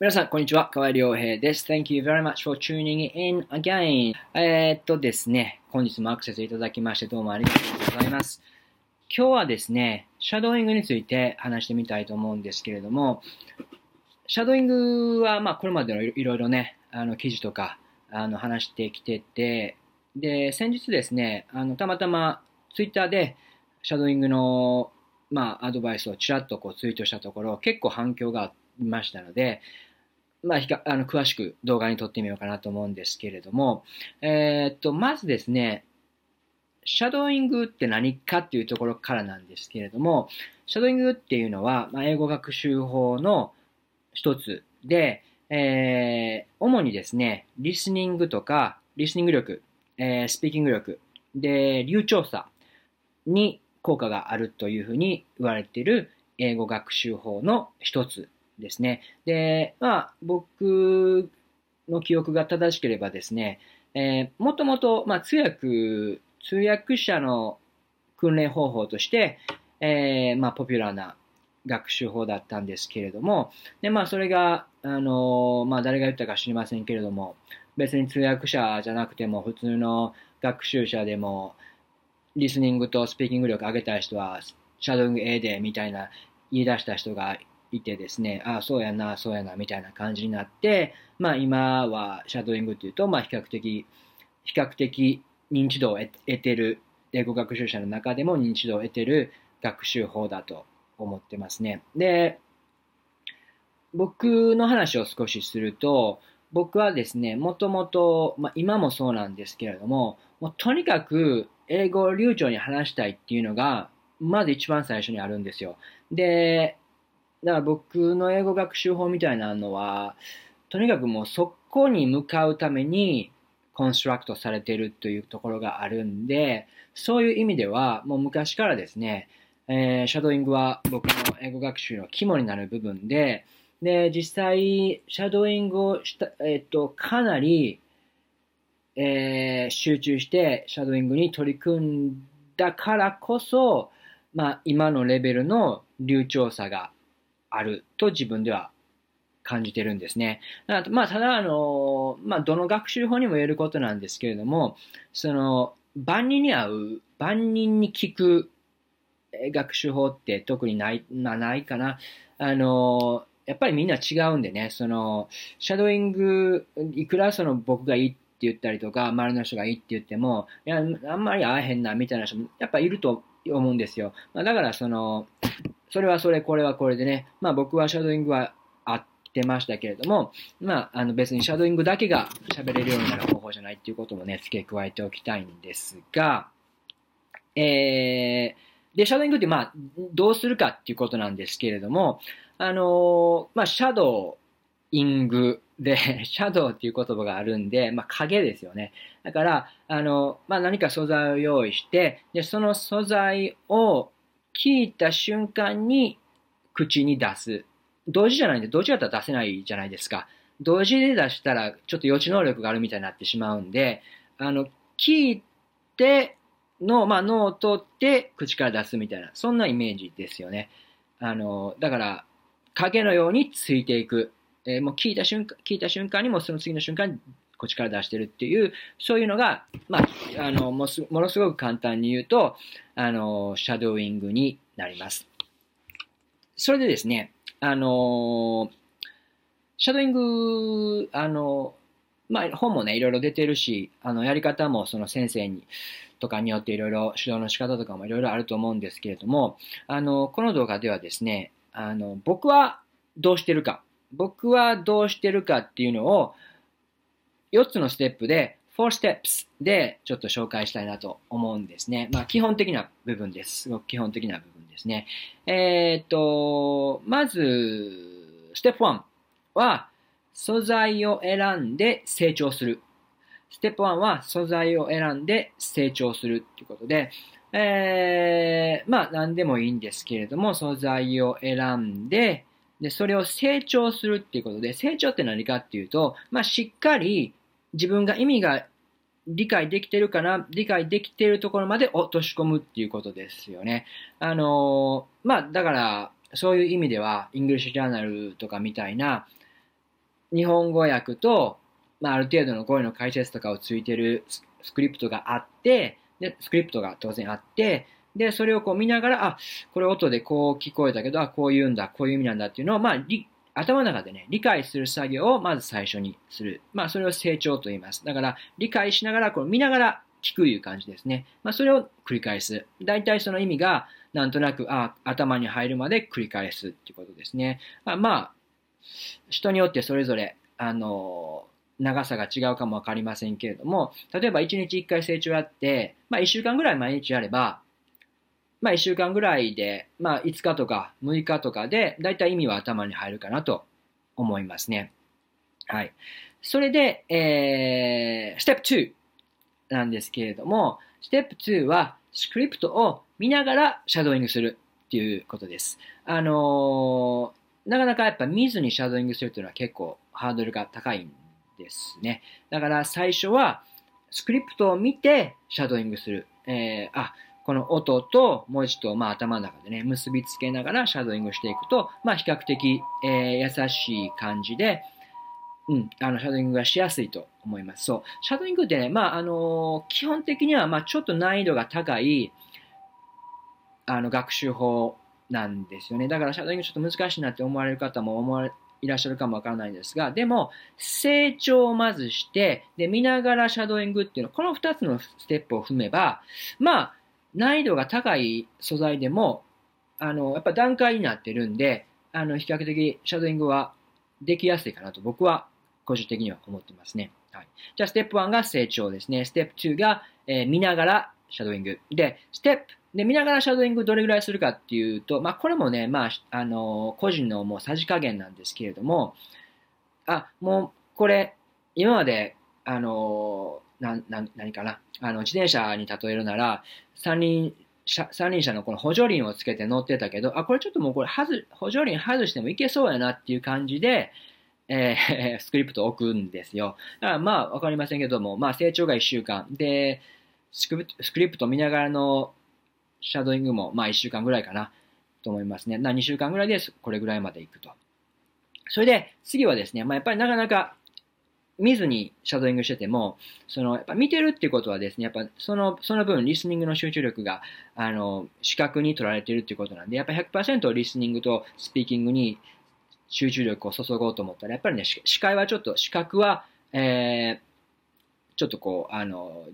皆さん、こんにちは。河合良平です。Thank you very much for tuning in again. え、っとですね、本日もアクセスいただきましてどうもありがとうございます。今日はですね、シャドーイングについて話してみたいと思うんですけれども、シャドーイングは、まあ、これまでのいろいろね、あの、記事とか、あの、話してきてて、で、先日ですね、あの、たまたまツイッターで、シャドーイングの、まあ、アドバイスをちらっとこうツイートしたところ、結構反響がありましたので、まあ、ひかあの詳しく動画に撮ってみようかなと思うんですけれども、えー、っと、まずですね、シャドーイングって何かっていうところからなんですけれども、シャドーイングっていうのは、まあ、英語学習法の一つで、えー、主にですね、リスニングとか、リスニング力、えー、スピーキング力、で、流暢さに効果があるというふうに言われている英語学習法の一つですね。で、まあ、僕の記憶が正しければですね、えー、もともと、まあ、通訳、通訳者の訓練方法として、えー、まあ、ポピュラーな学習法だったんですけれども、で、まあ、それが、あのー、まあ、誰が言ったか知りませんけれども、別に通訳者じゃなくても、普通の学習者でも、リスニングとスピーキング力上げたい人は、シャドウイング A でみたいな言い出した人がいてですね、ああ、そうやな、そうやな、みたいな感じになって、まあ今はシャドーイングっていうと、まあ比較的、比較的認知度を得てる、英語学習者の中でも認知度を得てる学習法だと思ってますね。で、僕の話を少しすると、僕はですね、もともと、まあ今もそうなんですけれども、もうとにかく英語を流暢に話したいっていうのが、まず一番最初にあるんですよ。で、だから僕の英語学習法みたいなのは、とにかくもうそこに向かうためにコンストラクトされているというところがあるんで、そういう意味ではもう昔からですね、えー、シャドーイングは僕の英語学習の肝になる部分で、で、実際、シャドーイングをした、えっ、と、かなり、えー、集中してシャドーイングに取り組んだからこそ、まあ、今のレベルの流暢さがあると自分では感じてるんですね。まあ、ただ、あの、まあ、どの学習法にも言えることなんですけれども、その、万人に合う、万人に聞く学習法って特にない、ないかな。あの、やっぱりみんな違うんでね、その、シャドーイング、いくらその僕がいいって言ったりとか、周りの人がいいって言っても、いや、あんまり合えへんな、みたいな人も、やっぱいると思うんですよ。まあ、だからその、それはそれ、これはこれでね、まあ僕はシャドーイングは合ってましたけれども、まああの別にシャドーイングだけが喋れるようになる方法じゃないっていうこともね、付け加えておきたいんですが、えー、で、シャドーイングってまあどうするかっていうことなんですけれども、あのまあシャドーイングで、シャドウっていう言葉があるんで、まあ、影ですよね。だから、あの、まあ、何か素材を用意して、で、その素材を聞いた瞬間に口に出す。同時じゃないんで、同時だったら出せないじゃないですか。同時で出したら、ちょっと予知能力があるみたいになってしまうんで、あの、聞いての、まあ、脳を通って口から出すみたいな、そんなイメージですよね。あの、だから、影のようについていく。えー、もう聞いた瞬間、聞いた瞬間にもその次の瞬間に口から出してるっていう、そういうのが、まあ、あの、ものすごく簡単に言うと、あの、シャドーイングになります。それでですね、あの、シャドーイング、あの、まあ、本もね、いろいろ出てるし、あの、やり方もその先生に、とかによっていろいろ指導の仕方とかもいろいろあると思うんですけれども、あの、この動画ではですね、あの、僕はどうしてるか、僕はどうしてるかっていうのを、4つのステップで、4 steps でちょっと紹介したいなと思うんですね。まあ、基本的な部分です。すごく基本的な部分ですね。えー、っと、まず、ステップ1は、素材を選んで成長する。ステップ1は素材を選んで成長するっていうことで、えー、まあ何でもいいんですけれども、素材を選んで、で、それを成長するっていうことで、成長って何かっていうと、まあ、しっかり自分が意味が理解できてるかな、理解できてるところまで落とし込むっていうことですよね。あの、まあ、だから、そういう意味では、イングリッシュジャーナルとかみたいな、日本語訳と、まあ、ある程度の語彙の解説とかをついてるスクリプトがあって、で、スクリプトが当然あって、で、それをこう見ながら、あ、これ音でこう聞こえたけど、あ、こう言うんだ、こういう意味なんだっていうのを、まあ、頭の中でね、理解する作業をまず最初にする。まあ、それを精聴と言います。だから、理解しながら、こう見ながら聞くいう感じですね。まあ、それを繰り返す。大体その意味が、なんとなく、あ、頭に入るまで繰り返すっていうことですね。まあ、まあ、人によってそれぞれ、あの、長さが違うかもわかりませんけれども、例えば1日1回成長やって、まあ1週間ぐらい毎日やれば、まあ1週間ぐらいで、まあ5日とか6日とかで、だいたい意味は頭に入るかなと思いますね。はい。それで、えー、ステップ2なんですけれども、ステップ2はスクリプトを見ながらシャドーイングするっていうことです。あのー、なかなかやっぱ見ずにシャドーイングするっていうのは結構ハードルが高いんですね。だから最初はスクリプトを見てシャドーイングする。えー、あ、この音と文字と、まあ、頭の中でね、結びつけながらシャドーイングしていくと、まあ、比較的、えー、優しい感じで、うん、あの、シャドーイングがしやすいと思います。そう。シャドーイングってね、まあ、あのー、基本的には、まあ、ちょっと難易度が高い、あの、学習法なんですよね。だから、シャドーイングちょっと難しいなって思われる方も思われ、いらっしゃるかもわからないんですが、でも、成長をまずして、で、見ながらシャドーイングっていうの、この2つのステップを踏めば、まあ、難易度が高い素材でも、あの、やっぱ段階になってるんで、あの、比較的シャドーイングはできやすいかなと僕は個人的には思ってますね。はい。じゃあ、ステップ1が成長ですね。ステップ2が、えー、見ながらシャドーイング。で、ステップで、見ながらシャドーイングどれぐらいするかっていうと、まあ、これもね、まあ、あの、個人のもうさじ加減なんですけれども、あ、もう、これ、今まで、あの、な、な、何かな、あの、自転車に例えるなら、三輪車、三輪車のこの補助輪をつけて乗ってたけど、あ、これちょっともうこれ、はず、補助輪外してもいけそうやなっていう感じで、えー、スクリプトを置くんですよ。だからまあ、わかりませんけども、まあ、成長が1週間。で、スクリプト見ながらのシャドーイングも、まあ1週間ぐらいかなと思いますね。な2週間ぐらいでこれぐらいまでいくと。それで、次はですね、まあやっぱりなかなか見ずにシャドーイングしてても、その、やっぱ見てるっていうことはですね、やっぱその、その分リスニングの集中力が、あの、視覚に取られてるっていうことなんで、やっぱ100%リスニングとスピーキングに集中力を注ごうと思ったら、やっぱりね、視界はちょっと、視覚は、えー、ちょっとこう、あの、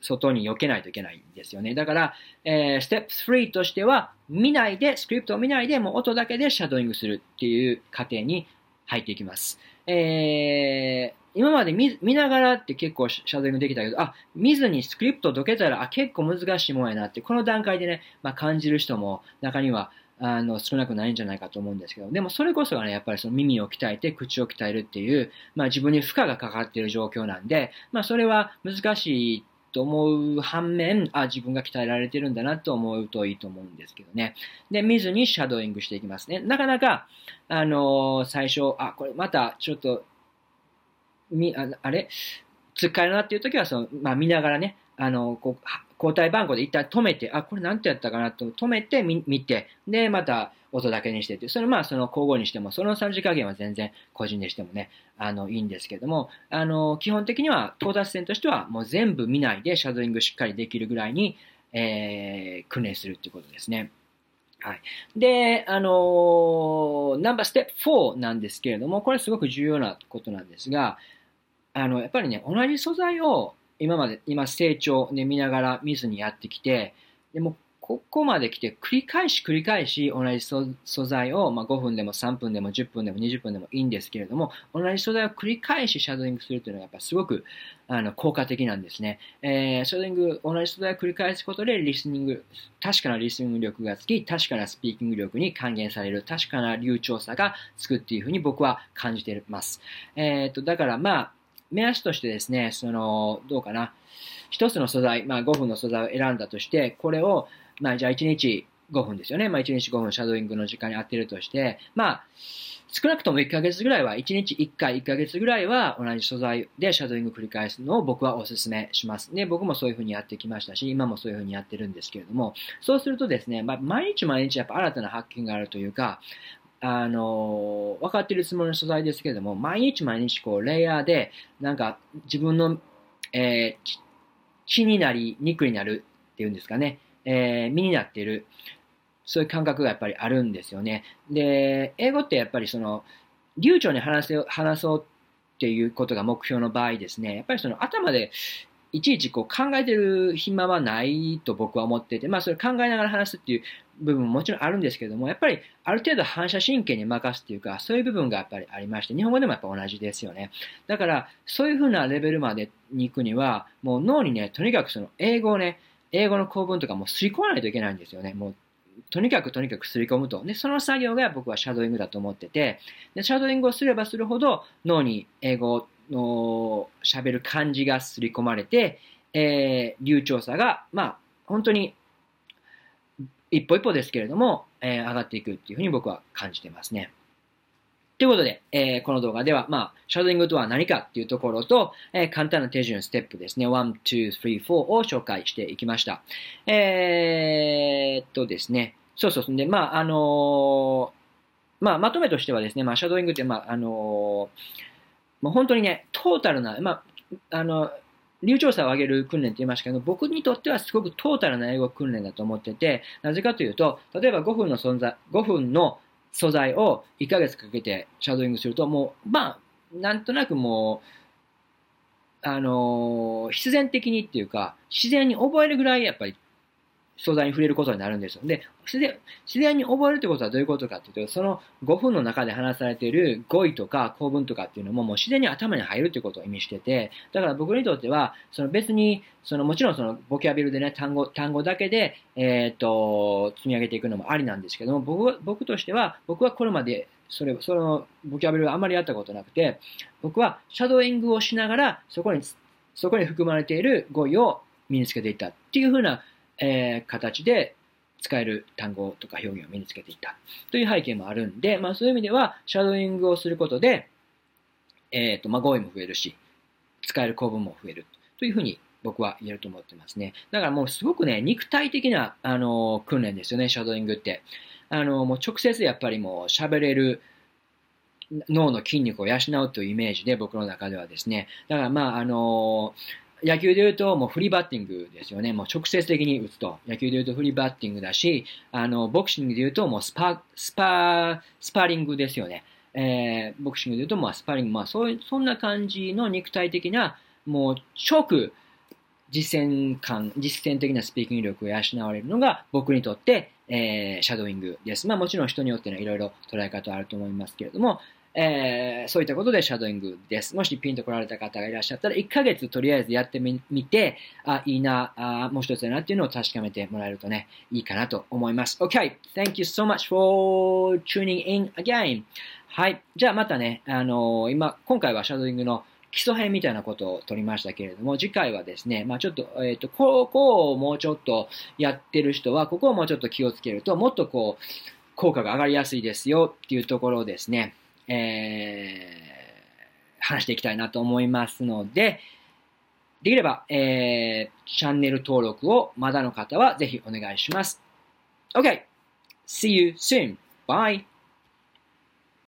外に避けないといけないんですよね。だから、えー、ステップ3としては、見ないで、スクリプトを見ないで、もう音だけでシャドーイングするっていう過程に入っていきます。えー、今まで見見ながらって結構シャドウイングできたけど、あ、見ずにスクリプト解けたら、あ、結構難しいもんやなって、この段階でね、まあ、感じる人も中にはあの少なくないんじゃないかと思うんですけど、でもそれこそがね、やっぱりその耳を鍛えて口を鍛えるっていう、まあ自分に負荷がかかっている状況なんで、まあそれは難しいと思う反面、あ、自分が鍛えられてるんだなと思うといいと思うんですけどね。で、見ずにシャドーイングしていきますね。なかなか、あのー、最初、あ、これまたちょっと、み、ああれ？つっかえるなっていう時は、その、まあ見ながらね、あの、こう、交代番号で一旦止めて、あ、これなんてやったかなと止めて見て、で、また音だけにしてって、それまあその交互にしても、その3時加減は全然個人でしてもね、あの、いいんですけども、あの、基本的には到達点としてはもう全部見ないでシャドーイングしっかりできるぐらいに、えー、訓練するっていうことですね。はい。で、あのー、ナンバーステップ4なんですけれども、これすごく重要なことなんですが、あの、やっぱりね、同じ素材を今まで、今成長で見ながら見ずにやってきて、でもここまで来て繰り返し繰り返し同じ素材を、まあ、5分でも3分でも10分でも20分でもいいんですけれども、同じ素材を繰り返しシャドーイングするというのがやっぱすごくあの効果的なんですね。えー、シャドーイング、同じ素材を繰り返すことでリスニング、確かなリスニング力がつき、確かなスピーキング力に還元される、確かな流暢さがつくっていうふうに僕は感じています。えっ、ー、と、だからまあ、目安としてですね、その、どうかな。一つの素材、まあ5分の素材を選んだとして、これを、まあじゃあ1日5分ですよね。まあ1日5分シャドーイングの時間に当てるとして、まあ、少なくとも1ヶ月ぐらいは、1日1回1ヶ月ぐらいは同じ素材でシャドーイング繰り返すのを僕はお勧めします。で、僕もそういうふうにやってきましたし、今もそういうふうにやってるんですけれども、そうするとですね、まあ、毎日毎日やっぱ新たな発見があるというか、あの、分かっているつもりの素材ですけれども、毎日毎日こう、レイヤーで、なんか自分の、えー、血になり、肉になるっていうんですかね、えー、身になっている、そういう感覚がやっぱりあるんですよね。で、英語ってやっぱりその、流暢に話せ話そうっていうことが目標の場合ですね、やっぱりその頭でいちいちこう考えてる暇はないと僕は思ってて、まあそれ考えながら話すっていう部分ももちろんあるんですけども、やっぱりある程度反射神経に任すっていうか、そういう部分がやっぱりありまして、日本語でもやっぱ同じですよね。だから、そういうふうなレベルまでに行くには、もう脳にね、とにかくその英語をね、英語の構文とかも吸い込まないといけないんですよね。もうとにかくとにかく吸い込むと。で、その作業が僕はシャドーイングだと思ってて、で、シャドーイングをすればするほど脳に英語の喋る感じが刷り込まれて、えー、流暢さが、まあ、本当に一歩一歩ですけれども、えー、上がっていくっていうふうに僕は感じてますね。ということで、えー、この動画では、まあ、シャドーイングとは何かっていうところと、えー、簡単な手順、ステップですね、1、2、3、4を紹介していきました。えー、っとですね、そうそう。で、まあ、あのまあ、まとめとしてはですね、まあ、シャドーイングって、まあ、あのもう本当にね、トータルな、まあ、あの、流暢さを上げる訓練って言いましたけど、僕にとってはすごくトータルな英語訓練だと思ってて、なぜかというと、例えば5分の存在、5分の素材を1ヶ月かけてシャドーイングすると、もう、まあ、なんとなくもう、あのー、必然的にっていうか、自然に覚えるぐらいやっぱり素材に触れることになるんですよ。で、自然自然に覚えるってことはどういうことかっていうと、その5分の中で話されている語彙とか構文とかっていうのももう自然に頭に入るってことを意味してて、だから僕にとっては、その別に、そのもちろんそのボキャビルでね、単語、単語だけで、えっ、と、積み上げていくのもありなんですけども、僕僕としては、僕はこれまでそれ、そのボキャブルをあまりやったことなくて、僕はシャドーイングをしながら、そこに、そこに含まれている語彙を身につけていったっていうふうなえー、形で使える単語とか表現を身につけていたという背景もあるんで、まあそういう意味では、シャドーイングをすることで、えっ、ー、と、まあ語彙も増えるし、使える構文も増えるというふうに僕は言えると思ってますね。だからもうすごくね、肉体的な、あの訓練ですよね、シャドーイングって。あのもう直接やっぱりもう喋れる脳の筋肉を養うというイメージで僕の中ではですね。だからまあ、あの野球で言うと、もうフリーバッティングですよね。もう直接的に打つと。野球で言うとフリーバッティングだし、あの、ボクシングで言うともうスパ、スパ、スパーリングですよね。えー、ボクシングで言うと、まあ、スパーリング、まあ、そういう、そんな感じの肉体的な、もう、直、実践感、実践的なスピーキング力を養われるのが、僕にとって、えー、シャドーイングです。まあ、もちろん人によってね、いろいろ捉え方あると思いますけれども、えー、そういったことでシャドーイングです。もしピンと来られた方がいらっしゃったら、1ヶ月とりあえずやってみて、あ、いいな、あもう一つだなっていうのを確かめてもらえるとね、いいかなと思います。OK! Thank you so much for tuning in again! はい。じゃあまたね、あのー、今、今回はシャドーイングの基礎編みたいなことを取りましたけれども、次回はですね、まあちょっと、えっ、ー、と、ここをもうちょっとやってる人は、ここをもうちょっと気をつけると、もっとこう、効果が上がりやすいですよっていうところですね、えー、話していきたいなと思いますので、できれば、えー、チャンネル登録をまだの方はぜひお願いします。OK! See you soon! Bye!